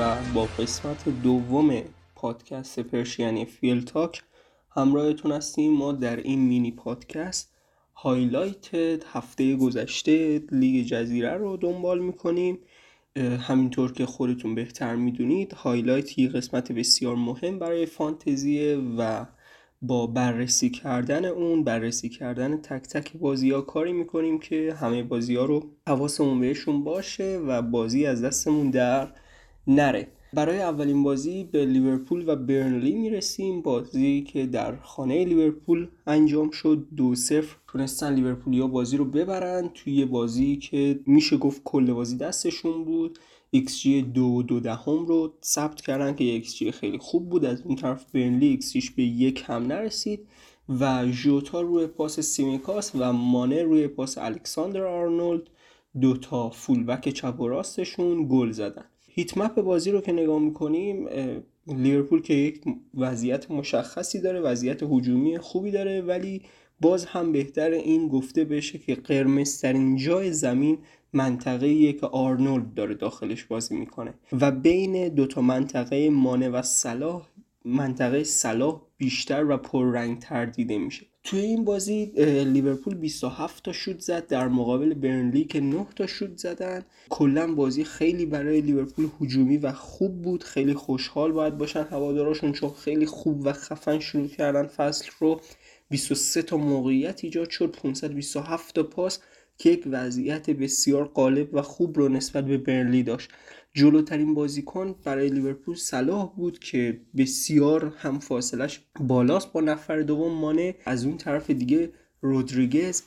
و با قسمت دوم پادکست پرشین FPL Talk همراهتون هستیم. ما در این مینی پادکست highlight هفته گذشته لیگ جزیره رو دنبال می‌کنیم. همینطور که خودتون بهتر می‌دونید highlight یه قسمت بسیار مهم برای فانتزیه و با بررسی کردن اون بررسی کردن تک تک بازی ها کاری می‌کنیم که همه بازی ها رو حواسمون بهشون باشه و بازی از دستمون در نره. برای اولین بازی به لیورپول و برنلی می‌رسیم. بازی که در خانه لیورپول انجام شد. دو صفر. تونستن لیورپولیا بازی رو ببرن. توی بازی که میشه گفت کل بازی دستشون بود. XG دو دو دهم رو ثبت کردن که XG خیلی خوب بود. از اون طرف برنلی XGش به یک هم نرسید و ژوتا روی پاس سیمیکاس و مانه روی پاس الکساندر آرنولد. دوتا فولبک چپ و راستشون گل زدن. هیتمپ بازی رو که نگاه می‌کنیم لیورپول که یک وضعیت مشخصی داره وضعیت هجومی خوبی داره ولی باز هم بهتر این گفته بشه که قرمزترین جای زمین منطقه که آرنولد داره داخلش بازی می‌کنه. و بین دوتا منطقه مانه و صلاح منطقه صلاح بیشتر و پررنگتر دیده میشه. توی این بازی لیورپول 27 تا شوت زد. در مقابل برنلی که 9 تا شوت زدن. کلا بازی خیلی برای لیورپول هجومی و خوب بود. خیلی خوشحال باید باشن هواداراشون چون خیلی خوب و خفن شروع کردن فصل رو. 23 تا موقعیت ایجاد شد. 527 تا پاس که یک وضعیت بسیار غالب و خوب رو نسبت به برنلی داشت. جلوترین بازیکن برای لیورپول صلاح بود که بسیار هم فاصلش بالاست با نفر دوم مانه. از اون طرف دیگه رودریگز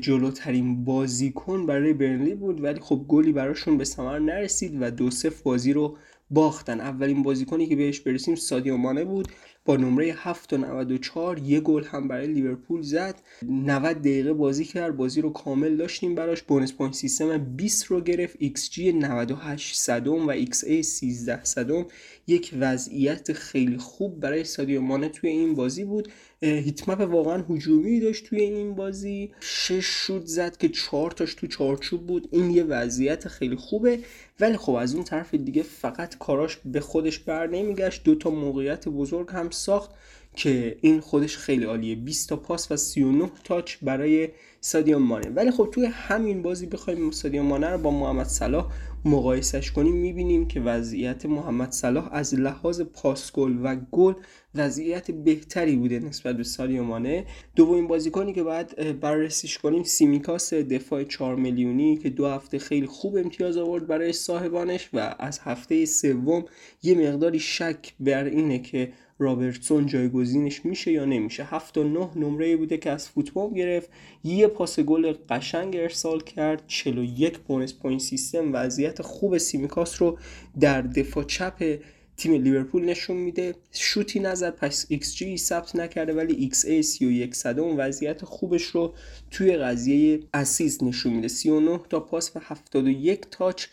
جلوترین بازیکن برای برنلی بود ولی خب گلی براشون به ثمر نرسید و دو صفر بازی رو باختن. اولین بازیکنی که بهش برسیم سادیو مانه بود. با نمره 7 و 94 یه گل هم برای لیورپول زد. 90 دقیقه بازی کرد. بازی رو کامل داشتیم براش. bonus point system 20 رو گرفت. XG 98 صدم و XA 13 صدم. یک وضعیت خیلی خوب برای سادیو مانه توی این بازی بود. هیتمپ واقعا هجومی داشت توی این بازی. شش شوت زد که چهار تاش تو چارچوب بود. این یه وضعیت خیلی خوبه. ولی خب از اون طرف دیگه فقط کاراش به خودش بر نمیگشت. دو تا موقعیت بزرگ هم ساخت که این خودش خیلی عالیه. 20 تا پاس و 39 تاچ برای سادیو مانه. ولی خب توی همین بازی بخوایم سادیو مانه رو با محمد صلاح مقایسش کنیم. می‌بینیم که وضعیت محمد صلاح از لحاظ پاس گل و گل وضعیت بهتری بوده نسبت به سادیو مانه. دومین بازیکنی که باید بررسیش کنیم سیمیکاس دفاع 4 میلیونی که دو هفته خیلی خوب امتیاز آورد برای صاحبانش و از هفته سوم یه مقداری شک بر اینه که رابرتسون جایگزینش میشه یا نمیشه. 7 و 9 نمره بوده که از فوتموب گرفت. یه پاس گل قشنگ ارسال کرد. 41 bonus point system. وضعیت خوب سیمیکاس رو در دفاع چپ تیم لیورپول نشون میده. شوتی نزد پس XG ثبت نکرده ولی XA 31 صدم وضعیت خوبش رو توی قضیه assist نشون میده. 39 تا پاس و 71 touch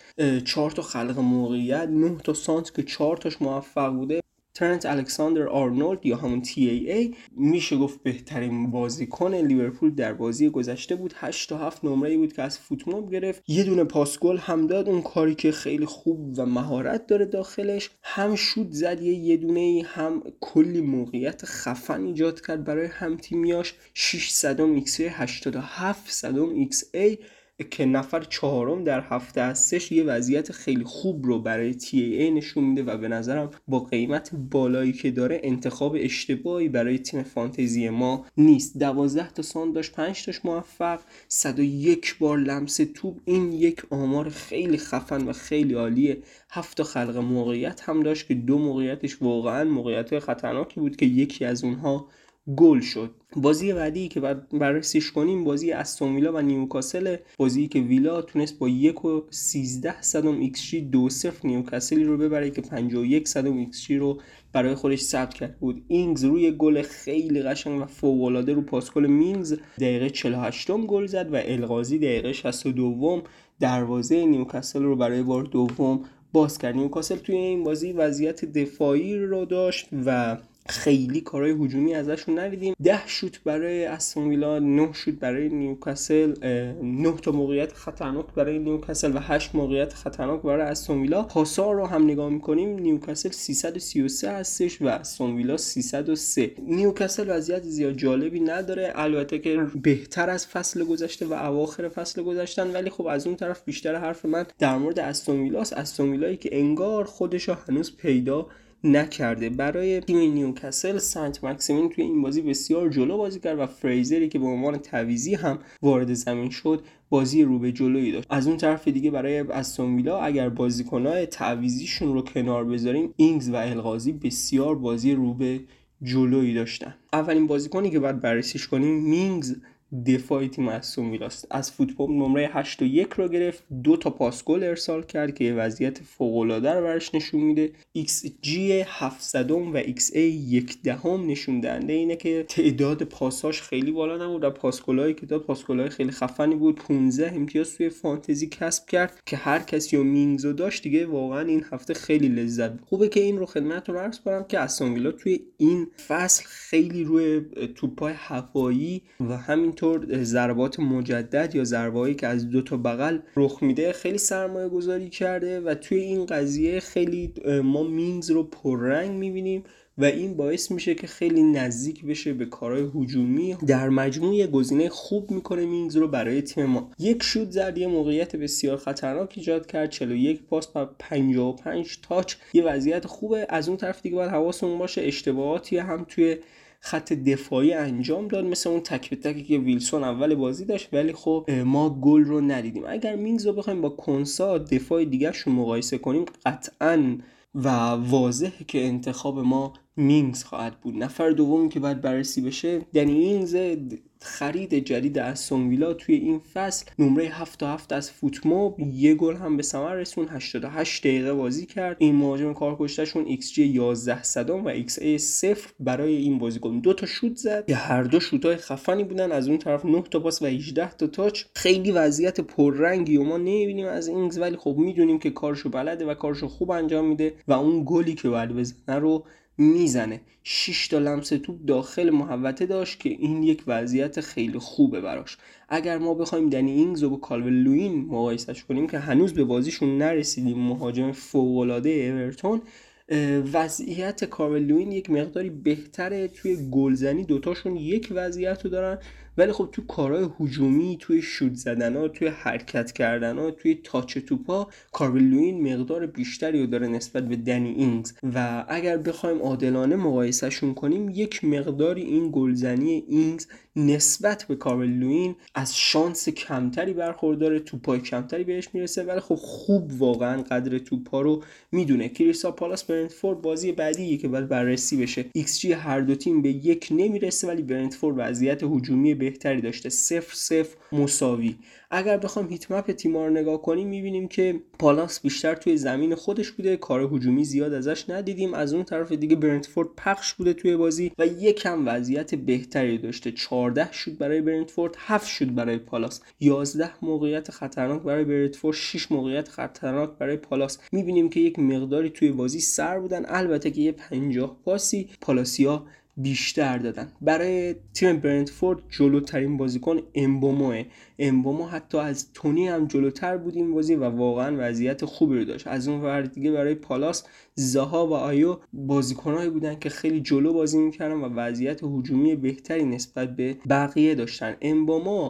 4 تا خلق موقعیت 9 تا سانتر که 4 تاش موفق بوده. ترنت الکساندر آرنولد یا همون TAA میشه گفت بهترین بازیکن لیورپول در بازی گذشته بود. 8 تا 7 نمره بود که از فوتموب گرفت. یه دونه پاس گل هم داد. اون کاری که خیلی خوب و مهارت داره داخلش. هم شوت زد. یه دونه هم کلی موقعیت خفن ایجاد کرد برای هم تیمیاش. 6 صدم X 87 صدم X ای که نفر چهارم در هفته هستش یه وضعیت خیلی خوب رو برای ای نشون میده و به نظرم با قیمت بالایی که داره انتخاب اشتباهی برای تیم فانتزی ما نیست. 12 تا سان داشت 5 تاش موفق 101 بار لمس توپ. این یک آمار خیلی خفن و خیلی عالیه. هفت تا خلق موقعیت هم داشت که دو موقعیتش واقعا موقعیت خطرناکی بود که یکی از اونها گل شد. بازی بعدی که بررسیش کنیم بازی استون ویلا و نیوکاسل. بازی که ویلا تونست با یک و 13 صدم XG دو صفر نیوکاسلی رو ببره که 51 صدم XG رو برای خودش ثبت کرد. بود. اینگز روی گل خیلی قشنگ و فوق روی پاس گل مینگز. دقیقه 48 م گل زد و الغازی دقیقه 62 دروازه نیوکاسل رو برای بار دوم باز کرد. نیوکاسل توی این بازی وضعیت دفاعی رو داشت و خیلی کارهای هجومی ازشون ندیدیم. ده شوت برای استون ویلا 9 شوت برای نیوکاسل 9 تا موقعیت خطرناک برای نیوکاسل و 8 موقعیت خطرناک برای استون ویلا. پاسا رو هم نگاه می‌کنیم نیوکاسل 333 هستش و استون ویلا 303 نیوکاسل وضعیت زیاد جالبی نداره البته که بهتر از فصل گذشته و اواخر فصل گذشتن ولی خب از اون طرف بیشتر حرف من در مورد استون ویلاس استون ویلایی که انگار خودش هنوز پیدا نکرده. برای تیم نیوکاسل سنت مکسیمین توی این بازی بسیار جلو بازی کرد و فریزری که به عنوان تعویضی هم وارد زمین شد بازی رو به جلویی داشت. از اون طرف دیگه برای استون ویلا اگر بازیکنهای تعویضیشون رو کنار بذاریم اینگز و الغازی بسیار بازی رو به جلویی داشتن. اولین بازیکنی که باید بررسیش کنیم مینگز دفاعی تیم استون ویلاست از فوتموب نمره 8 و 1 رو گرفت. دو تا پاس گل ارسال کرد که وضعیت فوق العاده رو براش نشون میده. XG 700 و XA 1 دهم نشون دهنده اینه که تعداد پاساش خیلی بالا نبود و پاسگلایی که داد پاسگلای خیلی خفنی بود. 15 امتیاز توی فانتزی کسب کرد که هر کسی و مینگزو داشت دیگه واقعا این هفته خیلی لذت خوبه که این رو خدمتتون عرض کنم که استون توی این فصل خیلی روی توپای هوایی و همین همینطور ضربات مجدد یا ضربهایی که از دو تا بغل رخ میده خیلی سرمایه گذاری کرده و توی این قضیه خیلی ما مینز رو پررنگ می‌بینیم و این باعث میشه که خیلی نزدیک بشه به کارهای هجومی. در مجموع گزینه خوب می‌کنه مینز رو برای تیم ما. یک شوت زد یه موقعیت بسیار خطرناک ایجاد کرد. 41 پاس و 55 تاچ. یه وضعیت خوبه. از اون طرف دیگه باید حواسمون باشه اشتباهاتی هم توی خط دفاعی انجام داد. مثل اون تک به تکی که ویلسون اول بازی داشت ولی خب ما گل رو ندیدیم. اگر مینگز رو بخوایم با کنسا دفاع دیگرش رو مقایسه کنیم قطعا و واضحه که انتخاب ما مینگز خواهد بود. نفر دومی که باید بررسی بشه دنی اینگز خرید جدید از ویلا توی این فصل. نمره 7 7 از فوتموب. یه گل هم به ثمر رسون. 88 دقیقه بازی کرد. این مهاجم کارکشتهشون XG 11 صدم و XA 0 برای این بازیکن. دو تا شوت زد. که هر دو شوتای خفنی بودن. از اون طرف 9 تا پاس و 18 تا touch. خیلی وضعیت پررنگی رو ما نمی‌بینیم از اینگز ولی خب می‌دونیم که کارشو بلده و کارشو خوب انجام میده و اون گلی که باید بزنه رو می‌زنه. 6 تا لمس توپ داخل محوطه داشت که این یک وضعیت خیلی خوبه براش. اگر ما بخوایم دنی اینگز و با کالورت لوین مقایسش کنیم که هنوز به بازیشون نرسیدیم مهاجم فوقالعاده اورتون وضعیت کارل یک مقداری بهتره. توی گلزنی دوتاشون یک وضعیت رو دارن. ولی خب تو کارهای هجومی توی شوت زدن ها توی حرکت کردن ها توی touch توپا کارل مقدار بیشتری رو داره نسبت به دنی اینگز. و اگر بخوایم عادلانه مقایسهشون کنیم یک مقداری این گلزنی اینگز نسبت به کارل از شانس کمتری برخورداره توپای کمتری بهش می‌رسه. ولی خب خوب واقعا قدر توپا رو می‌دونه. کریستال پالاس برنتفورد بازی بعدی که باید بررسی بشه. XG هر دو تیم به یک نمی‌رسه ولی برنتفورد وضعیت هجومی بهتری داشته. صفر صفر مساوی. اگر بخوام heat map تیما رو نگاه کنیم می‌بینیم که پالاس بیشتر توی زمین خودش بوده. کار هجومی زیاد ازش ندیدیم. از اون طرف دیگه برنتفورد پخش بوده توی بازی و یکم وضعیت بهتری داشته. 14 شوت برای برنتفورد 7 شوت برای پالاس. 11 موقعیت خطرناک برای برنتفورد 6 موقعیت خطرناک برای پالاس. می‌بینیم که یک مقداری توی بازی سر بودن. البته که یه 50 پاسی پالاسیا بیشتر دادن. برای تیم برنتفورد جلوترین بازیکن امبوموه. امبومو حتی از تونی هم جلوتر بود این بازی و واقعا وضعیت خوبی رو داشت. از اون ور دیگه برای پالاس زها و آیو بازیکنهایی بودن که خیلی جلو بازی می‌کردن و وضعیت هجومی بهتری نسبت به بقیه داشتن. امبومو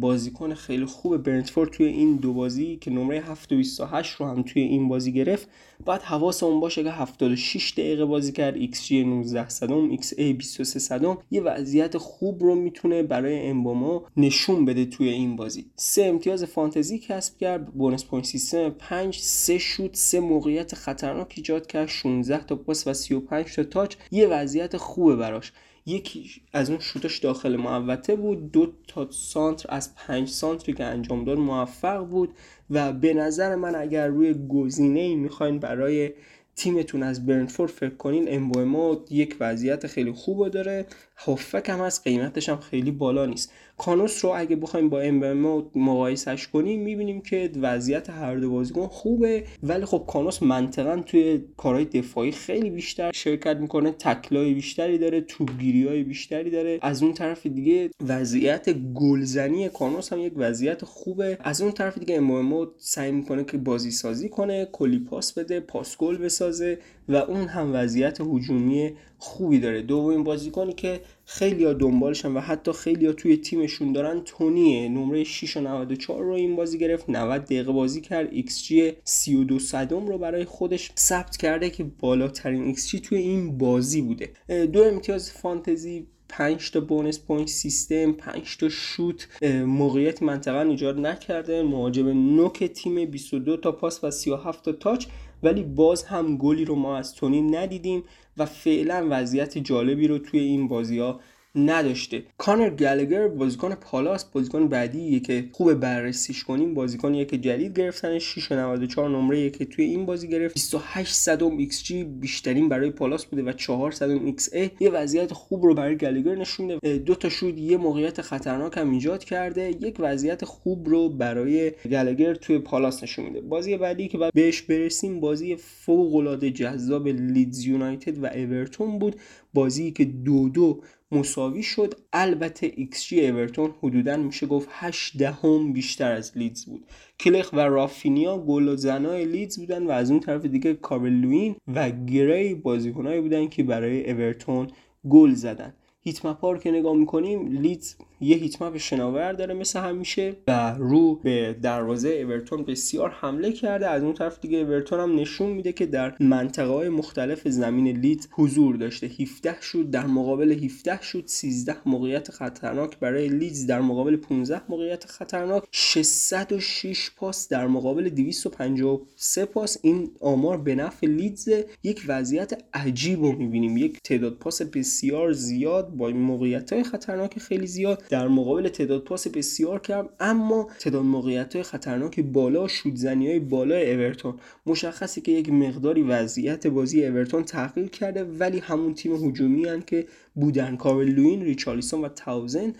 بازیکن خیلی خوب برنتفورد توی این دو بازی که نمره 728 رو هم توی این بازی گرفت. باید حواسمون باشه که 76 دقیقه بازی کرد. XG 19 صدم XA 23 صدم. یه وضعیت خوب رو می‌تونه برای امبومو نشون بده توی این بازی. سه امتیاز فانتزی کسب کرد. bonus point system 5 سه شوت سه موقعیت خطرناک ایجاد کرد. 16 تا پاس و 35 تا touch. یه وضعیت خوبه براش. یکی از اون شوتش داخل محوطه بود. دو تا سانتر از پنج سانتری که انجام داد موفق بود و به نظر من اگر روی گزینه ای می‌خواین برای تیمتون از برنفورد فکر کنین امبوما یک وضعیت خیلی خوب داره. هافک هم از قیمتش هم خیلی بالا نیست. کانوس رو اگه بخوایم با امبوما مقایسش کنیم می‌بینیم که وضعیت هر دو بازیکن خوبه. ولی خب کانوس منطقا توی کارهای دفاعی خیلی بیشتر شرکت می‌کنه تکلای بیشتری داره توپگیری های بیشتری داره. از اون طرف دیگه وضعیت گلزنی کانوس هم یک وضعیت خوبه. از اون طرف دیگه امبوما سعی می‌کنه که بازی سازی کنه کلی پاس بده پاس گل بسازه. و اون هم وضعیت هجومی خوبی داره. دومین بازیکنی که خیلی ها دنبالشن و حتی خیلی ها توی تیمشون دارن تونیه. نمره 6 و 94 رو این بازی گرفت. 90 دقیقه بازی کرد. XG 32 صدم رو برای خودش ثبت کرده که بالاترین XG توی این بازی بوده. دو امتیاز فانتزی 5 تا bonus point system 5 تا شوت موقعیت منتها ایجاد نکرده. مهاجم نوک تیم 22 تا پاس و 37 تا touch. ولی باز هم گلی رو ما از تونی ندیدیم و فعلا وضعیت جالبی رو توی این بازی ها نداشته. کانر گلگر بازیکن پالاس بازیکن بعدیه که خوب بررسیش کنیم بازیکنیه که جدید گرفتنش 694 نمره که توی این بازی گرفت. 28 صدم XG بیشترین برای پالاس بوده و 4 صدم XA یه وضعیت خوب رو برای گلگر نشون میده دو تا شوت یه موقعیت خطرناک هم ایجاد کرده. یک وضعیت خوب رو برای گلگر توی پالاس نشون میده. بازی بعدی که بعد بهش برسیم بازی فوق العاده جذاب لیدز یونایتد و اورتون بود. بازی که دو دو مساوی شد. البته XG اورتون حدودا میشه گفت 8 دهم بیشتر از لیدز بود. کلیخ و رافینیا گل زنای لیدز بودن و از اون طرف دیگه کالورت لوین و گری بازیکنایی بودن که برای اورتون گل زدن. heat map ها رو که نگاه می‌کنیم لیدز یه heat map شناور داره مثل همیشه و رو به دروازه اورتون بسیار حمله کرده. از اون طرف دیگه اورتون هم نشون میده که در منطقه های مختلف زمین لیدز حضور داشته. 17 شوت در مقابل 17 شوت 13 موقعیت خطرناک برای لیدز در مقابل 15 موقعیت خطرناک. 606 پاس در مقابل 253 پاس. این آمار به نفع لیدز یک وضعیت عجیب رو می‌بینیم. یک تعداد پاس بسیار زیاد با موقعیت های خطرناک خیلی زیاد در مقابل تعداد پاس بسیار کم اما تعداد موقعیت های خطرناک بالا شودزنی های بالا اورتون. مشخصه که یک مقداری وضعیت بازی اورتون تغییر کرده ولی همون تیم هجومی که بودن. کارلوین ریچارلیسون و تاوزن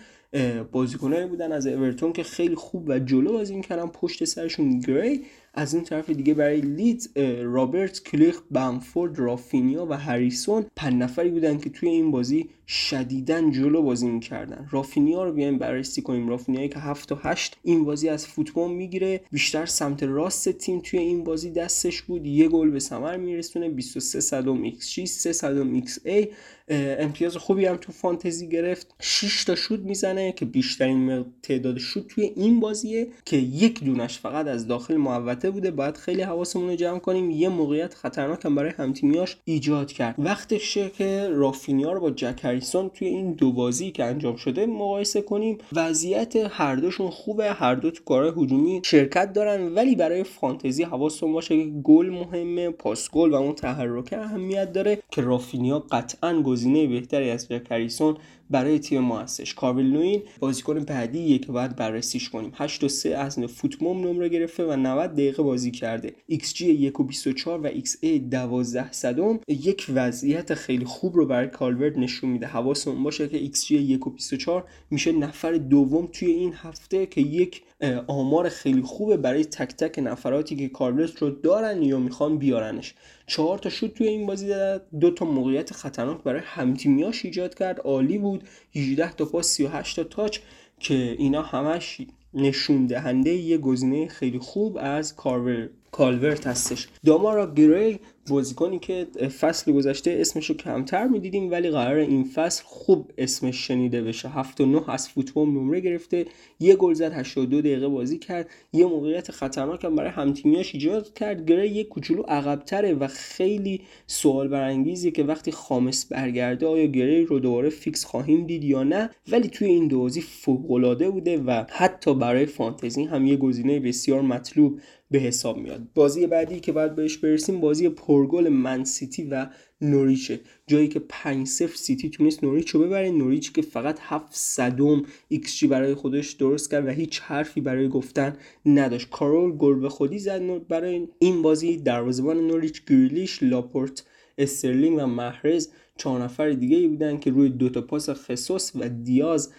بازیکنایی بودن از اورتون که خیلی خوب و جلو بازی می‌کردن. پشت سرشون گری از این طرف دیگه برای لیدز رابرت کلیخ بامفورد رافینیا و هریسون پنج نفری بودن که توی این بازی شدیدا جلو بازی می‌کردن. رافینیا رو بیایم بررسی کنیم. رافینیایی که 7 و 8 این بازی از فوتبال می‌گیره. بیشتر سمت راست تیم توی این بازی دستش بود. یه گل به ثمر میرسونه. 23 صدم XG 3 صدم XA. امتیاز خوبی هم تو فانتزی گرفت. 6 تا شوت می‌زنه که بیشترین تعداد شوت توی این بازیه که یک دونش فقط از داخل محوطه بوده. باید خیلی حواسمون رو جمع کنیم. یه موقعیت خطرناک هم برای همتیمیاش ایجاد کرد. وقتشه که رافینیا رو با جک هریسون توی این دو بازی که انجام شده مقایسه کنیم وضعیت هر دوشون خوبه هر دو تو کارهای هجومی شرکت دارن ولی برای فانتزی حواستون باشه که گل مهمه پاس گل و اون تحرک اهمیت داره که رافینیا قطعا گزینه بهتری از جک برای تیم ما هستش. کارول نوین بازیکن بعدیه که باید بررسیش کنیم. 8 و 3 از فوتموم نمره گرفته و 90 دقیقه بازی کرده. XG 1 و 24 و XA 12 صدم. یک وضعیت خیلی خوب رو برای کالورد نشون میده. حواسمون باشه که XG 1 و 24 میشه نفر دوم توی این هفته که یک آمار خیلی خوبه برای تک تک نفراتی که کارلس رو دارن یا می‌خوان بیارنش. چهار تا شوت توی این بازی داد دو تا موقعیت خطرناک برای همتیمیاش ایجاد کرد. عالی بود. 18 تا پاس 38 تا تاچ که اینا همش نشون دهنده یه گزینه خیلی خوب از کارور کالورت هستش. دامارا گری بازیکنی که فصل گذشته اسمش رو کمتر می‌دیدیم ولی قرار این فصل خوب اسمش شنیده بشه. 7 و 9 از فوتبال نمره گرفته یه گل زد 82 دقیقه بازی کرد یه موقعیت خطرناک هم برای همتیمیاش ایجاد کرد. گری یه کوچولو عقبتره و خیلی سوال برانگیزه که وقتی خامس برگرده آیا گری رو دوباره فیکس خواهیم دید یا نه؟ ولی توی این دو بازی فوق بوده و حتی برای فانتزی هم یه گزینه بسیار مطلوب به حساب میاد. بازی بعدی که باید بهش برسیم بازی پرگل من سیتی و نوریچه. جایی که 5 0 سیتی تونست نوریچ رو ببره. نوریچ که فقط 7 صدم XG برای خودش درست کرد و هیچ حرفی برای گفتن نداشت. کرول گل به خودی زد برای این بازی. دروازه‌بان نوریچ گریلیش لاپورت استرلینگ و محرز چهار نفر دیگه ای بودن که روی دوتا پاس ژسوس و دیاز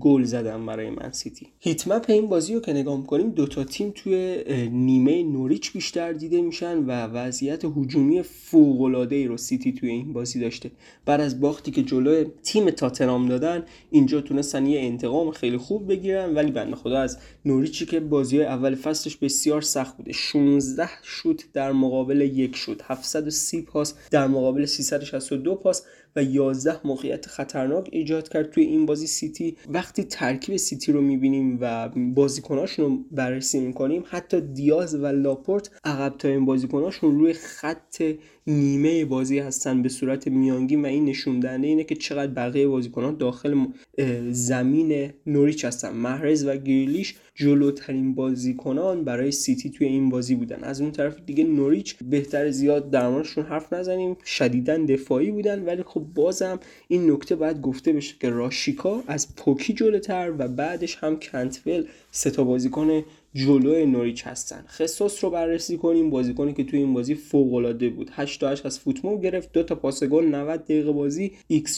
گل زدن برای من سیتی. heat map این بازی رو که نگاه کنیم دوتا تیم توی نیمه نوریچ بیشتر دیده میشن و وضعیت هجومی فوق رو سیتی توی این بازی داشته. بعد از باختی که جلو تیم تاتنام دادن اینجا تونستن یه انتقام خیلی خوب بگیرن ولی بنده خدا از نوریچی که بازی اول فصلش بسیار سخت بوده. 16 شوت در مقابل یک شوت 730 پاس در مقابل 362 پاس و 11 موقعیت خطرناک ایجاد کرد توی این بازی سیتی. وقتی ترکیب سیتی رو می‌بینیم و بازیکناشون رو بررسی می‌کنیم حتی دیاز و لاپورت عقب تا این بازیکناشون روی خط نیمه بازی هستن به صورت میانگین و این نشون دهنده اینه که چقدر بقیه بازیکنان داخل زمین نوریچ هستن. محرز و گریلیش جلوترین بازیکنان برای سیتی توی این بازی بودن. از اون طرف دیگه نوریچ بهتر زیاد درمانشون حرف نزنیم. شدیدا دفاعی بودن ولی خب بازم این نکته باید گفته بشه که راشیکا از پوکی جلوتر و بعدش هم کنتول سه تا بازیکن جلوی نوریچ هستن. خصوص رو بررسی کنیم بازیکنی که توی این بازی فوق العاده بود. 8 تا 8 از فوتمو گرفت دو تا پاس گل 90 دقیقه بازی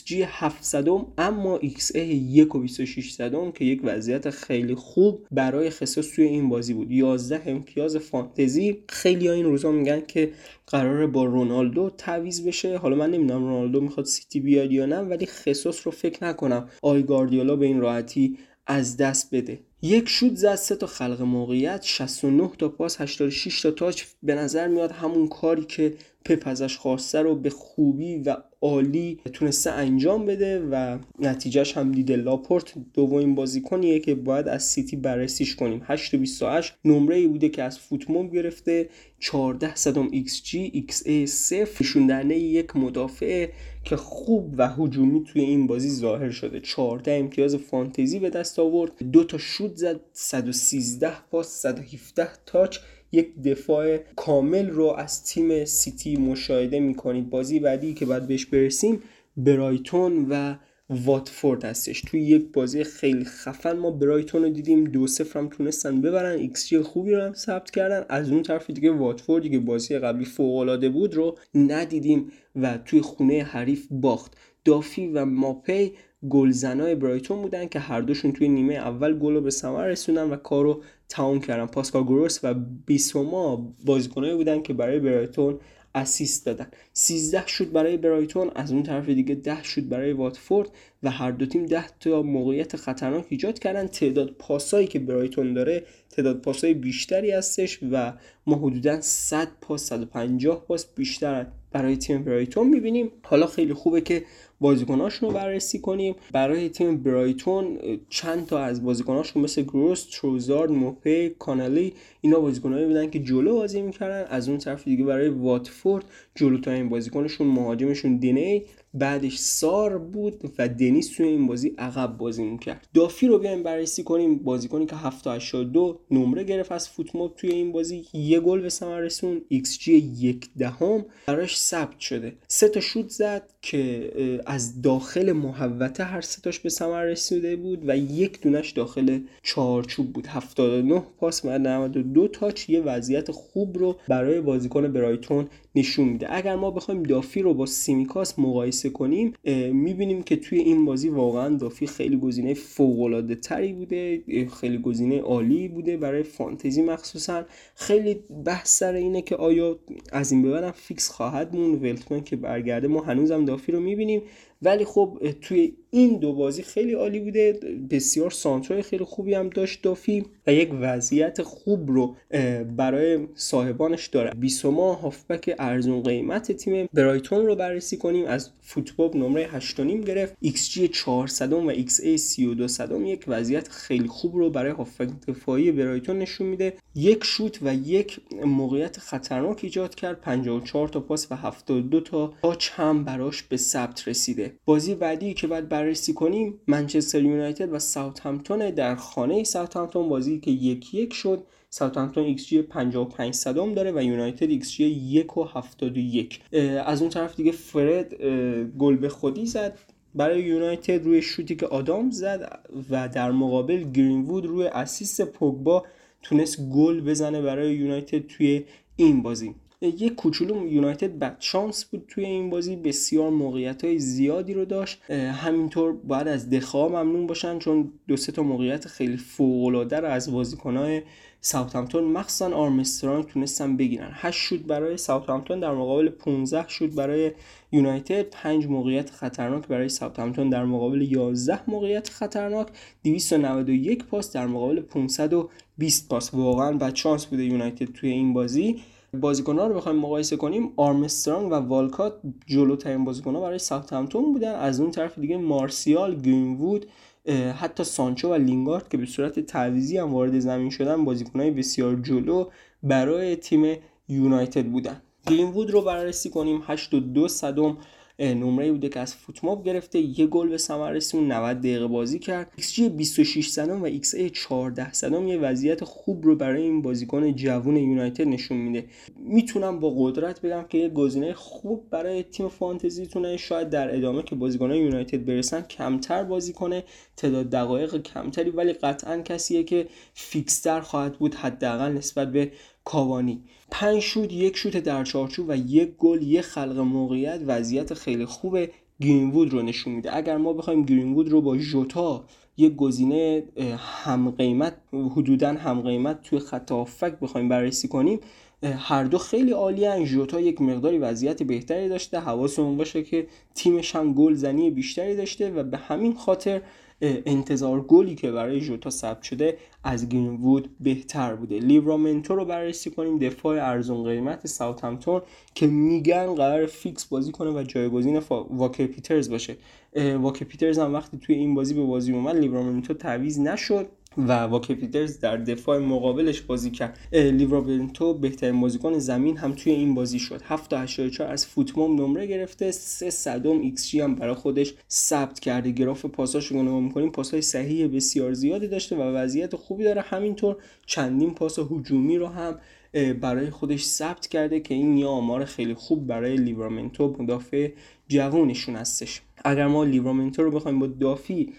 G 7 صدم اما xA 1.26 که یک وضعیت خیلی خوب برای خسوس توی این بازی بود. 11 امتیاز فانتزی. خیلی ها این روزا میگن که قراره با رونالدو تعویض بشه. حالا من نمی‌دونم رونالدو می‌خواد سیتی بیاد یا نه ولی خسوس رو فکر نکنم آقای گاردیولا به این راحتی از دست بده. یک شوت زد سه تا خلق موقعیت 69 تا پاس 86 تا touch. به نظر میاد همون کاری که پپ ازش خواسته رو به خوبی و عالی تونسته انجام بده و نتیجهش هم دیده. لاپورت دومین بازیکنیه که باید از سیتی بررسیش کنیم. 8 28 نمره ای بوده که از فوتموب گرفته. 14 صدم xG xA صفر. نشون یک مدافع که خوب و هجومی توی این بازی ظاهر شده. 14 امتیاز فانتزی به دست آورد. دو تا شوت زد. 113 پاس 117 touch یک دفاع کامل رو از تیم سیتی مشاهده می‌کنید. بازی بعدی که باید بهش برسیم برایتون و واتفورد هستش. توی یک بازی خیلی خفن ما برایتون رو دیدیم. دو صفر هم تونستن ببرن. X خوبی رو هم ثبت کردن. از اون طرف دیگه واتفورد که بازی قبلی فوق بود رو ندیدیم و توی خونه حریف باخت. دافی و موپی گلزنای برایتون بودن که هر دوشون توی نیمه اول گل رو به ثمر رسوندن و کارو تمام کردن. پاسکال گروس و بیسوما بازیکنایی بودن که برای برایتون اسیست دادن. 13 شد برای برایتون از اون طرف دیگه 10 شد برای واتفورد و هر دو تیم 10 تا موقعیت خطرناک ایجاد کردن. تعداد پاسایی که برایتون داره تعداد پاسای بیشتری هستش و ما حدودا 100 پاس 150 پاس بیشتر برای تیم برایتون می‌بینیم. حالا خیلی خوبه که بازیکناشون رو بررسی کنیم. برای تیم برایتون چند تا از بازیکناشون مثل گروس، تروسارد، موپی، کانلی اینا بازیکنایی بودن که جلو بازی می‌کردن. از اون طرف دیگه برای واتفورد جلوترین بازیکنشون مهاجمشون دینی. بعدش سار بود و دنیس توی این بازی عقب بازی می‌کرد دافی رو بیایم بررسی کنیم. بازیکنی که 782 نمره گرفت از فوتموب توی این بازی. یه گل به ثمر رسون. ایکس جی یک دهم. براش ثبت شده. سه تا شوت زد که از داخل محوطه هر سه تاش به ثمر رسیده بود و یک دونش داخل چارچوب بود. 79 پاس و 92 تاچ. یه وضعیت خوب رو برای بازیکن برایتون نشون میده. اگر ما بخوایم دافی رو با سیمیکاس مقایسه کنیم می‌بینیم که توی این بازی واقعا دافی خیلی گزینه فوق العاده تری بوده خیلی گزینه عالی بوده برای فانتزی مخصوصا. خیلی بحث سر اینه که آیا از این به فیکس خواهد موند ولتمن که برگرده. ما هنوزم دافی رو می‌بینیم. ولی خب توی این دو بازی خیلی عالی بوده. بسیار سانترای خیلی خوبی هم داشت دافی و یک وضعیت خوب رو برای صاحبانش داره. بیسوما هافبک ارزون قیمت تیم برایتون رو بررسی کنیم. از فوتموب نمره 8.5 گرفت. XG 400 و XA 32 صدم یک وضعیت خیلی خوب رو برای هافبک دفاعی برایتون نشون میده. یک شوت و یک موقعیت خطرناک ایجاد کرد. 54 تا پاس و 72 تا touch هم براش به ثبت رسیده. بازی بعدی که باید بررسی کنیم منچستر یونایتد و ساوثهمپتون در خانه ساوثهمپتون بازی که یک یک شد. ساوثهمپتون ایکس جی 55 صدم داره و یونایتد ایکس جی 1 و 71 از اون طرف دیگه فرد گل به خودی زد. برای یونایتد روی شوتی که آدام زد و در مقابل گرینوود روی assist پوگبا تونست گل بزنه برای یونایتد توی این بازی. یک کوچولو یونایتد بد شانس بود توی این بازی. بسیار موقعیت های زیادی رو داشت. همینطور باید از دخئا ممنون باشن چون دو سه تا موقعیت خیلی فوق العاده رو از بازیکنهای ساوثهمپتون مخصوصا آرمسترانگ تونستن بگیرن. 8 شوت برای ساوثهمپتون در مقابل 15 شوت برای یونایتد. 5 موقعیت خطرناک برای ساوثهمپتون در مقابل 11 موقعیت خطرناک. 291 پاس در مقابل 520 پاس. واقعا بد شانس بوده یونایتد توی این بازی. بازیکن‌ها رو بخوایم مقایسه کنیم آرمسترانگ و والکات جلوترین بازیکن‌ها برای ساوثهمپتون بودن. از اون طرف دیگه مارسیال گرینوود حتی سانچو و لینگارد که به صورت تعویزی هم وارد زمین شدن بازیکنهای بسیار جلو برای تیم یونایتد بودن. گرینوود رو بررسی کنیم. 8 و 2 صدم نمره بوده که از فوتماب گرفته یه گل به ثمر رسون 90 دقیقه بازی کرد. XG 26 صدم و XA 14 صدم یه وضعیت خوب رو برای این بازیکن جوون یونایتد نشون میده. می‌تونم با قدرت بگم که یه گزینه خوب برای تیم فانتزیتونه شاید در ادامه که بازیکن یونایتد برسن کمتر بازی کنه. تعداد دقایق کمتری ولی قطعا کسیه که فیکستر خواهد بود حداقل نسبت به کاوانی. پنج شوت یک شوت در چارچوب و یک گل یک خلق موقعیت. وضعیت خیلی خوب گرینوود رو نشون میده. اگر ما بخوایم گرینوود رو با ژوتا یک گزینه هم قیمت حدودا هم قیمت توی خط آفک بخوایم بررسی کنیم هر دو خیلی عالی ژوتا یک مقداری وضعیت بهتری داشته. حواسمون باشه که تیمش هم گل زنی بیشتری داشته و به همین خاطر انتظار گلی که برای جوتا ثبت شده از گرینوود بهتر بوده. لیورامنتو رو بررسی کنیم. دفاع ارزون قیمت ساوثهمپتون که میگن قرار فیکس بازی کنه و جایگزین واکر پیترز باشه. واکر پیترز هم وقتی توی این بازی به بازی اومد لیورامنتو تعویض نشد. و واکر پیترز در دفاع مقابلش بازی کرد. لیورامنتو بهترین بازیکن زمین هم توی این بازی شد. 7.84 از فوتموب نمره گرفته 3 صدم X هم برای خودش ثبت کرده. گراف پاساش رو نگاه می‌کنیم. پاسای صحیح بسیار زیادی داشته و وضعیت خوبی داره. همینطور چندین پاس هجومی رو هم برای خودش ثبت کرده که این یه آمار خیلی خوب برای لیورامنتو مدافع جوونشون هستش. اگر ما لیورامنتو رو بخوایم با دافی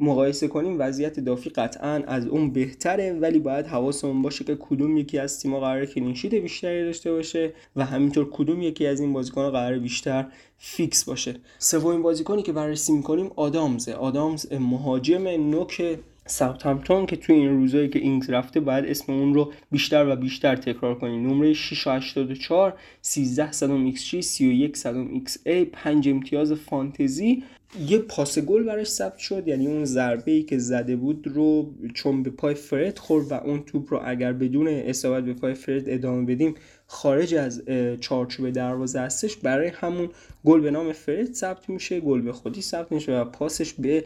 مقایسه کنیم وضعیت دافی قطعا از اون بهتره ولی باید حواسمون باشه که کدوم یکی از تیم‌ها قرار clean sheet بیشتری داشته باشه و همینطور کدوم یکی از این بازیکن‌ها قرار بیشتر فیکس باشه. سومین بازیکنی که بررسی می‌کنیم آدامز آدامز مهاجم نوک ساوثهمپتون که توی این روزایی که اینگز رفته باید اسم اون رو بیشتر و بیشتر تکرار کنیم نمره 684 13 صدم G 31 صدم A 5 امتیاز فانتزی. یه پاس گل براش ثبت شد یعنی اون ضربه ای که زده بود رو چون به پای فرد خورد و اون توپ رو اگر بدون اصابت به پای فرد ادامه بدیم خارج از چارچوب دروازه هستش برای همون گل به نام فرد ثبت میشه گل به خودی ثبت میشه و پاسش به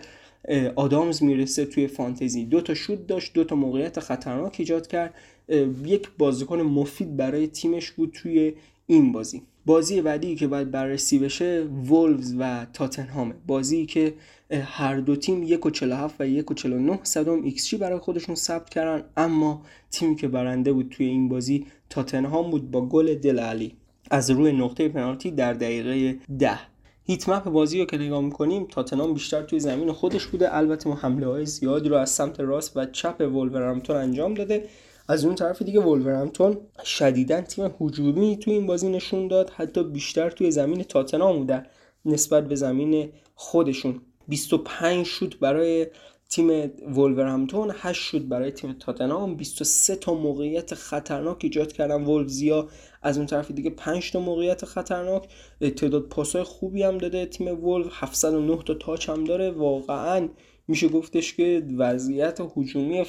آدامز می‌رسه توی فانتزی. دو تا شوت داشت دو تا موقعیت خطرناک ایجاد کرد. یک بازیکن مفید برای تیمش بود توی این بازی. بازی بعدی که باید بررسی بشه وولفز و تاتنهامه بازی که هر دو تیم یک و 47 و یک و 49 صدم X برای خودشون ثبت کردن. اما تیمی که برنده بود توی این بازی تاتنهام بود با گل دله الی. از روی نقطه پنالتی در دقیقه ده. هیت مپ بازی رو که نگاه می‌کنیم تاتنهام بیشتر توی زمین خودش بوده. البته ما حمله های زیادی رو از سمت راست و چپ ولورهمپتون انجام داده. از اون طرف دیگه ولورهمپتون شدیدا تیم هجومی توی این بازی نشون داد. حتی بیشتر توی زمین تاتنهام بوده نسبت به زمین خودشون. 25 شوت برای تیم ولورهمپتون 8 شوت برای تیم تاتنهام 23 تا موقعیت خطرناک ایجاد کردن. ولفزیا از اون طرف دیگه 5 تا موقعیت خطرناک. تعداد پاسای خوبی هم داده تیم ولف 709 تا تاچ هم داره. واقعا میشه گفتش که وضعیت هجومی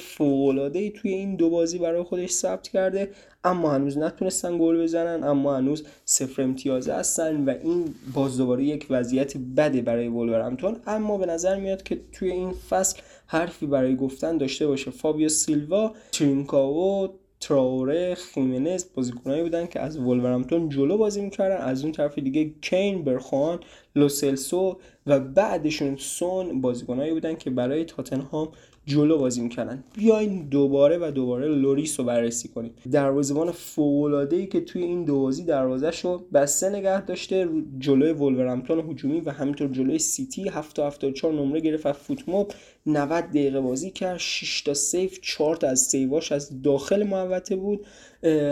ای توی این دو بازی برای خودش ثبت کرده اما هنوز نتونستن گل بزنن اما هنوز صفر امتیازه هستن و این باز دوباره یک وضعیت بده برای ولورهمپتون. اما به نظر میاد که توی این فصل حرفی برای گفتن داشته باشه. فابیو سیلوا ترینکاو تراوره خیمنز بازیکنایی بودن که از ولورهمپتون جلو بازی می‌کردن. از اون طرف دیگه کین برخواین لوسلسو و بعدشون سون بازیکنایی بودن که برای تاتنهام جلو بازی می‌کردن. بیاین دوباره و دوباره لوریس رو بررسی کنیم. دروازه‌بانی که توی این دو بازی دروازش رو بسته نگه داشته جلوی ولورهمپتون هجومی و همینطور جلوی سیتی 7 تا 74 نمره گرفت FotMob 90 دقیقه بازی کرد. 6 تا سیف 4 تا از سیواش از داخل محوطه بود.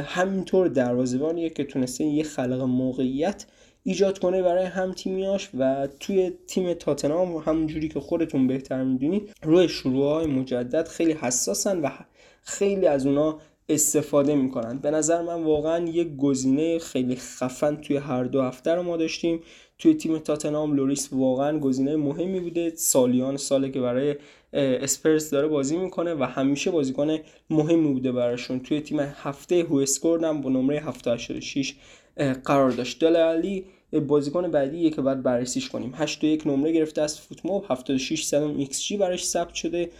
همینطور دروازه‌بانیه که تونسته یه خلق موقعیت ایجاد کنه برای هم تیمیاش و توی تیم تاتنام همونجوری که خودتون بهتر می‌دونید روی شروع های مجدد خیلی حساسن و خیلی از اونا استفاده می‌کنن. به نظر من واقعا یک گزینه خیلی خفن توی هر دو هفته رو ما داشتیم. توی تیم تاتنام لوریس واقعا گزینه مهمی بوده. سالیان ساله که برای اسپرس داره بازی می‌کنه و همیشه بازیکن مهمی بوده براشون. توی تیم هفته هم با نمره 786 قرار داشت. دله آلی بازیکن بعدی که باید بررسیش کنیم. 8 یک نمره گرفته از FotMob 76 صدم ایکس جی براش ثبت شده.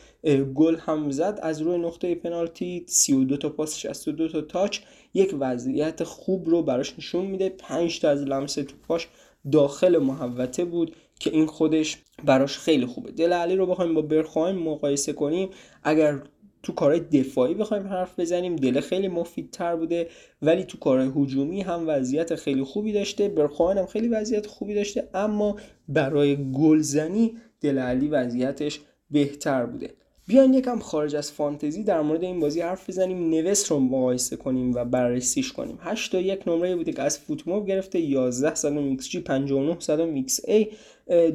گل هم زد. از روی نقطه پنالتی 32 تا پاس 62 تا تاچ. یک وضعیت خوب رو براش نشون میده. 5 تا از لمس توپاش داخل محوطه بود که این خودش براش خیلی خوبه. دل علی رو بخوایم با برخوایم مقایسه کنیم. اگر تو کارهای دفاعی بخوایم حرف بزنیم. دل خیلی مفیدتر بوده ولی تو کارهای هجومی هم وضعیت خیلی خوبی داشته. برخواین هم خیلی وضعیت خوبی داشته اما برای گلزنی دل علی وضعیتش بهتر بوده. بیاین یکم خارج از فانتزی در مورد این بازی حرف بزنیم. نوس رو مقایسه کنیم و بررسیش کنیم. 8 تا یک نمره بوده که از FotMob گرفته 11 صدم ایکس جی 59 صدم xA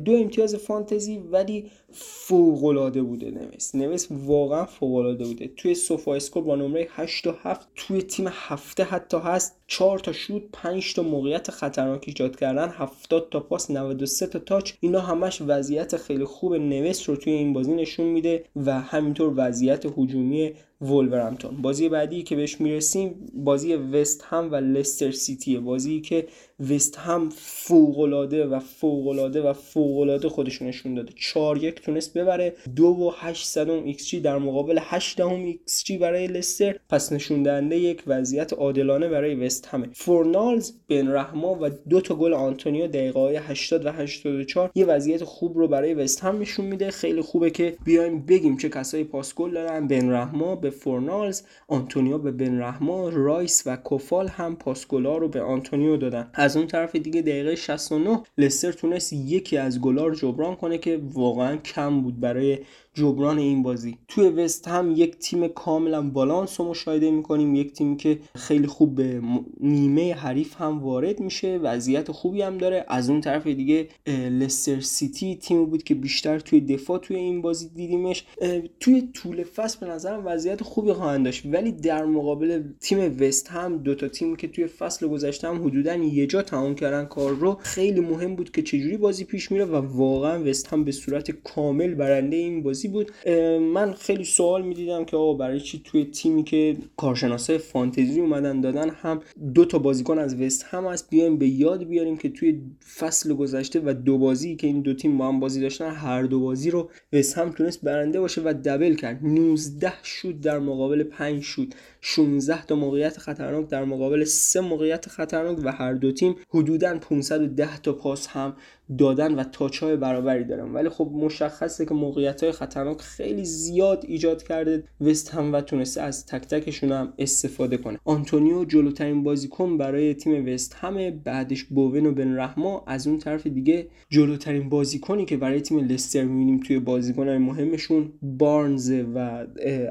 دو امتیاز فانتزی ولی فوق العاده بوده نوس نوس واقعا فوق العاده بوده. توی SofaScore با نمره 8 تا 7 توی تیم هفته حتی هست 4 تا شوت 5 تا موقعیت خطرناک ایجاد کردن 70 تا پاس 93 تا تاچ. اینا همش وضعیت خیلی خوب نوس رو توی این بازی نشون میده و همینطور وضعیت هجومی وولورهمپتون. بازی بعدی که بهش می‌رسیم بازی وست هم و لستر سیتی. بازی که وست هم فوقالعاده و فوقالعاده و فوقالعاده خودشون نشون داده. 4 یک تونست ببره. دو و 8 ایکس جی در مقابل 8 دهم ایکس جی برای لستر. پس نشون دهنده یک وضعیت عادلانه برای وست همه. فورنالز بن رحما و دو تا گل آنتونیو دقیقه های 80 و 84 یه وضعیت خوب رو برای وست هم نشون میده. خیلی خوبه که بیایم بگیم چه کسایی پاس گل دارن. بن رحما به فورنالز آنتونیو به بن رحما رایس و کوفال هم پاسگلا رو به آنتونیو دادن. از اون طرف دیگه دقیقه 69 لستر تونست یکی از گلا رو جبران کنه که واقعا کم بود برای جبران این بازی. توی وست هم یک تیم کاملا بالانس رو مشاهده می‌کنیم یک تیمی که خیلی خوب به نیمه حریف هم وارد میشه وضعیت خوبی هم داره. از اون طرف دیگه لستر سیتی تیمی بود که بیشتر توی دفاع توی این بازی دیدیمش. توی طول فصل به نظرم وضعیت خوبی خواهند داشت. ولی در مقابل تیم وست هم دوتا تیم که توی فصل گذشته هم حدودا یه جا تمام کردن کار رو خیلی مهم بود که چجوری بازی پیش میره و واقعا وست هم به صورت کامل برنده این بازی بود. من خیلی سوال می‌دیدم که آقا برای چی توی تیمی که کارشناسای فانتزی اومدن دادن هم دو تا بازیکن از وست هم هست بیایم به یاد بیاریم که توی فصل گذشته و دو بازی که این دو تیم با هم بازی داشتن هر دو بازی رو وست هم تونست برنده باشه و دبل کرد. 19 شوت در مقابل 5 شوت. 16 تا موقعیت خطرناک در مقابل سه موقعیت خطرناک و هر دو تیم حدودا 510 تا پاس هم دادن و تاچ های برابری دارن. ولی خب مشخصه که موقعیت های خطرناک خیلی زیاد ایجاد کرده. وست هم و تونسته از تک تکشون هم استفاده کنه. آنتونیو جلوترین بازیکن برای تیم وست همه. بعدش بوون و بن رحما از اون طرف دیگه جلوترین بازیکنی که برای تیم لستر می‌بینیم توی بازیکنهای مهمشون بارنز و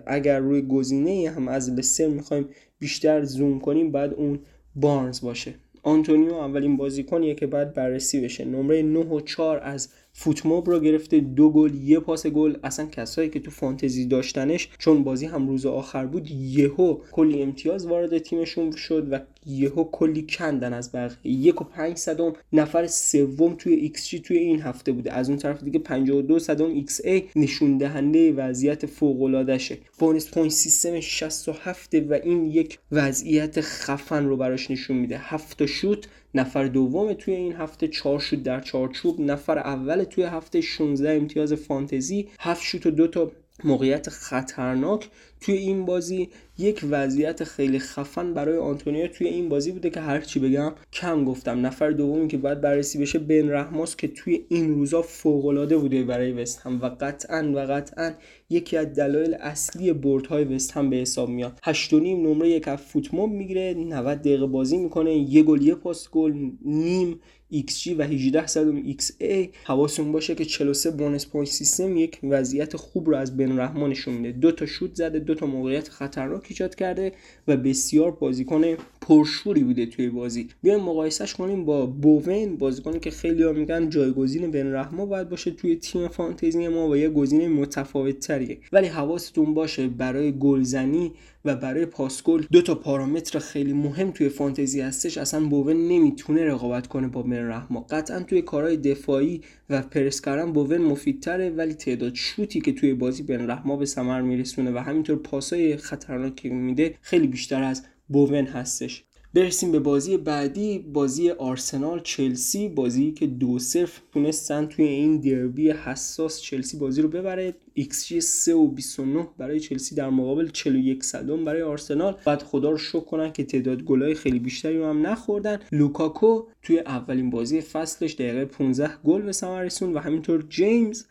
اگر روی گزینه هم از لستر می‌خوایم بیشتر زوم کنیم باید اون بارنز باشه. آنتونیو اولین بازیکنیه که باید بررسی بشه. نمره 9 و 4 از FotMob رو گرفته دو گل یه پاس گل. اصلا کسایی که تو فانتزی داشتنش چون بازی هم روز آخر بود یهو کلی امتیاز وارد تیمشون شد و یهو کلی کندن از بقیه یک و پنج صدم نفر سوم توی ایکس جی توی این هفته بوده. از اون طرف دیگه 52 صدم xA نشون دهنده وضعیت فوق العاده شه bonus point system 67 و این یک وضعیت خفن رو براش نشون میده. هفت شوت نفر دوم توی این هفته چهار شوت در چارچوب نفر اول توی هفته 16 امتیاز فانتزی هفت شوت و دو تا موقعیت خطرناک توی این بازی یک وضعیت خیلی خفن برای آنتونیو توی این بازی بوده که هرچی بگم کم گفتم. نفر دومی که باید بررسی بشه بن رحماس که توی این روزا فوقالعاده بوده برای وست هم و قطعا و قطعا یکی از دلایل اصلی بردهای وست هم به حساب میاد. 8 نیم نمره یک از فوتموب می‌گیره 90 دقیقه بازی می‌کنه یه گل یه پاس گل نیم XG و 18 صدم XA حواستون باشه که 43 bonus point system یک وضعیت خوب رو از بن رحما نشون میده. دو تا شوت زده دو تا موقعیت خطرناک ایجاد کرده و بسیار بازیکن پرشوری بوده توی بازی. بیایم مقایسهش کنیم با بوون بازیکنی که خیلی ها میگن جایگزین بن رحما باید باشه توی تیم فانتزی ما و یه گزینه متفاوت تریه ولی حواستون باشه برای گلزنی و برای پاسگل دو تا پارامتر خیلی مهم توی فانتزی هستش اصلا بوون نمی‌تونه رقابت کنه با بن رحما قطعا توی کارهای دفاعی و پرس کردن بوون مفیدتره ولی تعداد شوتی که توی بازی بن رحما به ثمر میرسونه و همینطور پاسای خطرناکی میده خیلی بیشتر از بوون هستش. برسیم به بازی بعدی بازی آرسنال چلسی بازی که دو صرف تونستن توی این دربی حساس چلسی بازی رو ببره. XG 3 و 29 برای چلسی در مقابل 41 صدم برای آرسنال. بعد خدا رو شکر کنن که تعداد گلای خیلی بیشتری هم نخوردن. لوکاکو توی اولین بازی فصلش دقیقه 15 گل به ثمر رسون و همینطور جیمز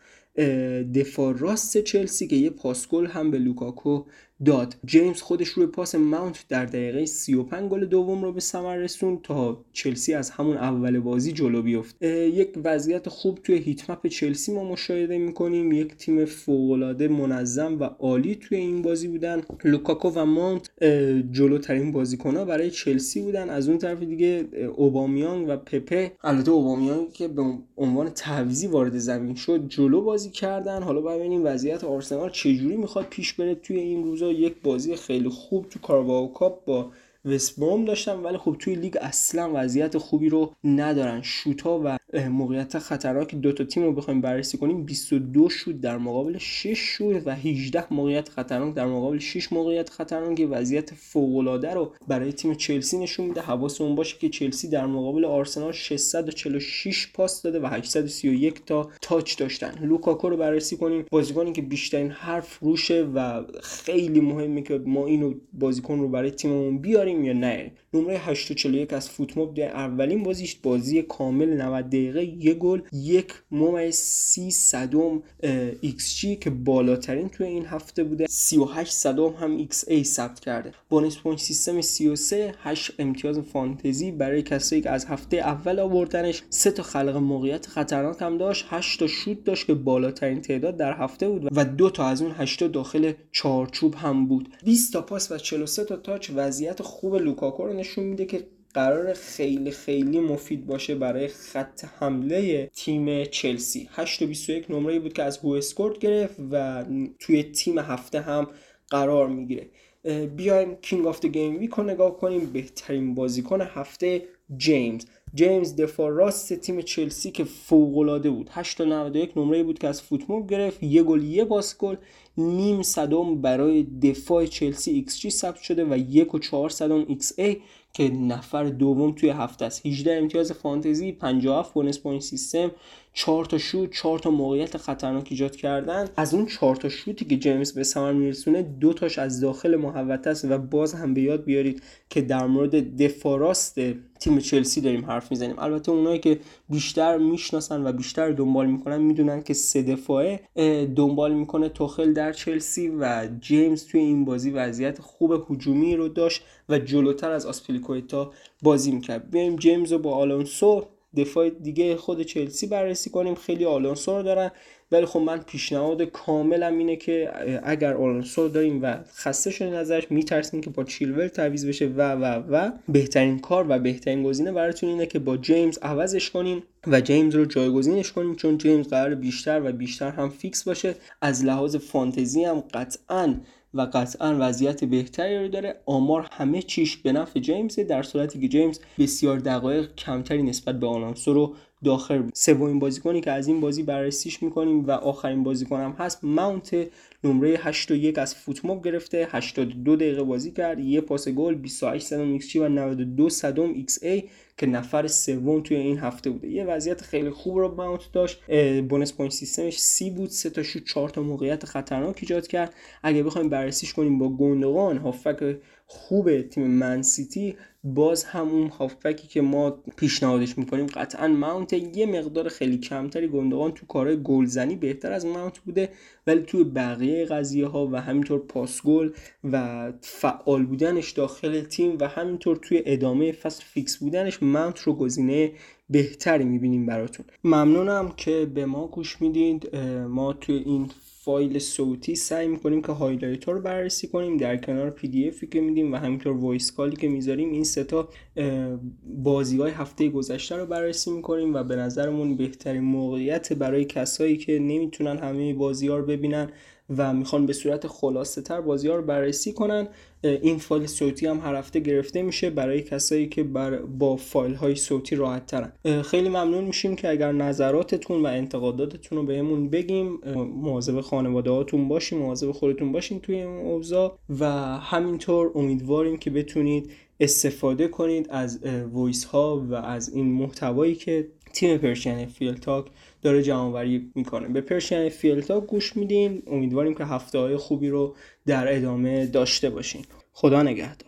دفاع راست چلسی که یه پاسگل هم به لوکاکو داد. جیمز خودش روی پاس ماونت در دقیقه 35 گل دوم رو به ثمر رسون تا چلسی از همون اول بازی جلو بیفته. یک وضعیت خوب توی heat map چلسی ما مشاهده می‌کنیم. یک تیم فوقالعاده منظم و عالی توی این بازی بودن. لوکاکو و ماونت جلوترین بازیکنها برای چلسی بودن. از اون طرف دیگه اوبامیانگ و پپه. البته اوبامیانگ که به عنوان تعویضی وارد زمین شد جلو بازی کردن. حالا ببینیم وضعیت آرسنال چجوری می‌خواد پیش بره توی این روزا. یک بازی خیلی خوب تو Carabao Cup با وستبروم داشتن ولی خب توی لیگ اصلا وضعیت خوبی رو ندارن. شوتا و موقعیت خطرناک دو تا تیم رو بخوایم بررسی کنیم. 22 شوت در مقابل 6 شوت و 18 موقعیت خطرناک در مقابل 6 موقعیت خطرناک. وضعیت فوق العاده رو برای تیم چلسی نشون میده. حواسمون باشه که چلسی در مقابل آرسنال 646 پاس داده و 831 تا تاچ داشتن. لوکاکو رو بررسی کنیم. بازیکنی که بیشترین حرف روشه و خیلی مهمه که ما اینو بازیکن رو برای تیممون بیاریم یا نه. نمره 841 از FotMob اولین بازیش. بازی کامل 90 دقیقه یه گل یک ممیز سی صدم ایکس جی که بالاترین توی این هفته بوده. 38 صدم هم xA ثبت کرده. bonus point system 33 8 امتیاز فانتزی برای کسایی که از هفته اول آوردنش. سه تا خلق موقعیت خطرناک هم داشت. 8 تا شوت داشت که بالاترین تعداد در هفته بود و دو تا از اون 8 تا داخل چارچوب هم بود. 20 تا پاس و 43 تا تاچ. وضعیت خوب لوکاکو رو نشون میده که قرار خیلی خیلی مفید باشه برای خط حمله تیم چلسی. 8 و 21 نمره بود که از WhoScored گرفت و توی تیم هفته هم قرار می‌گیره. بیایم King of the Gameweek رو نگاه کنیم. بهترین بازیکن هفته جیمز. جیمز دفاع راست تیم چلسی که فوق العاده بود 8 91 نمره بود که از FotMob گرفت. یه گل یه پاس گل نیم صدم برای دفاع چلسی ایکس جی ثبت شده و یک و چهار صدم A که نفر دوم توی هفته است. 18 امتیاز فانتزی 57 bonus point system 4 تا شوت 4 تا موقعیت خطرناک ایجاد کردن. از اون 4 تا شوتی که جیمز به ثمر میرسونه دو تاش از داخل محوطه است و باز هم به یاد بیارید که در مورد دفاع راست تیم چلسی داریم حرف می‌زنیم. البته اونایی که بیشتر می‌شناسن و بیشتر دنبال می‌کنن می‌دونن که سه دفاعه دنبال می‌کنه توخل در چلسی و جیمز توی این بازی وضعیت خوب هجومی رو داشت و جلوتر از آسپلیکویتا بازی می‌کرد. بیایم جیمز رو با آلونسو دفاع دیگه خود چلسی بررسی کنیم. خیلی آلونسو رو دارن. ولی خب من پیشنهاد کاملم اینه که اگر آلونسو داریم و خسته شدین ازش میترسین که با چیلول تعویض بشه و و و. بهترین کار و بهترین گزینه براتون اینه که با جیمز عوضش کنین و جیمز رو جایگزینش کنیم چون جیمز قرار بیشتر و بیشتر هم فیکس باشه. از لحاظ فانتزی هم قطعا و قطعا وضعیت بهتری رو داره. آمار همه چیش به نفع جیمز در صورتی که جیمز بسیار دقایق کمتری نسبت به آلونسو رو داره سومین بازیکنی که از این بازی بررسیش می‌کنیم و آخرین بازیکنم هست ماونت نمره 8 و 1 از FotMob گرفته 82 دقیقه بازی کرد یه پاس گل 28 صدم ایکس و 92 صدم xA که نفر سوم توی این هفته بوده. یه وضعیت خیلی خوب رو ماونت داشت. bonus point system ش سی بود سه تا شوت چهار تا موقعیت خطرناک ایجاد کرد. اگه بخوایم بررسیش کنیم با گوندوغان هافبک خوب تیم منسیتی باز همون هافبکی که ما پیشنهادش می‌کنیم قطعا ماونت یه مقدار خیلی کمتری گوندوغان تو کارهای گلزنی بهتر از ماونت بوده ولی توی بقیه قضیه ها و همینطور پاس گل و فعال بودنش داخل تیم و همینطور توی ادامه فصل فیکس بودنش ماونت رو گزینه بهتری می‌بینیم براتون. ممنونم که به ما گوش می‌دید. ما توی این فایل صوتی سعی می‌کنیم که highlight ها رو بررسی کنیم در کنار PDF ی که میدیم و همینطور voice call ی که می‌ذاریم این سه تا بازی های هفته گذشته رو بررسی می‌کنیم و به نظرمون بهترین موقعیت برای کسایی که نمی‌تونن همه بازی ها رو ببینن و می‌خوان به صورت خلاصه تر بازی ها رو بررسی کنن. این فایل صوتی هم هر هفته گرفته میشه برای کسایی که بر با فایل های صوتی راحت ترن خیلی ممنون میشیم که اگر نظراتتون و انتقاداتتون رو بهمون بگیم. مواظب خانواده هاتون باشین مواظب خودتون باشین توی این اوضاع. و همینطور امیدواریم که بتونید استفاده کنید از voice ها و از این محتوایی که تیم Persian FPL Talk داره جمعآوری می‌کنه. به Persian FPL Talk گوش میدین امیدواریم که هفته های خوبی رو در ادامه داشته باشین. خدا نگهدار.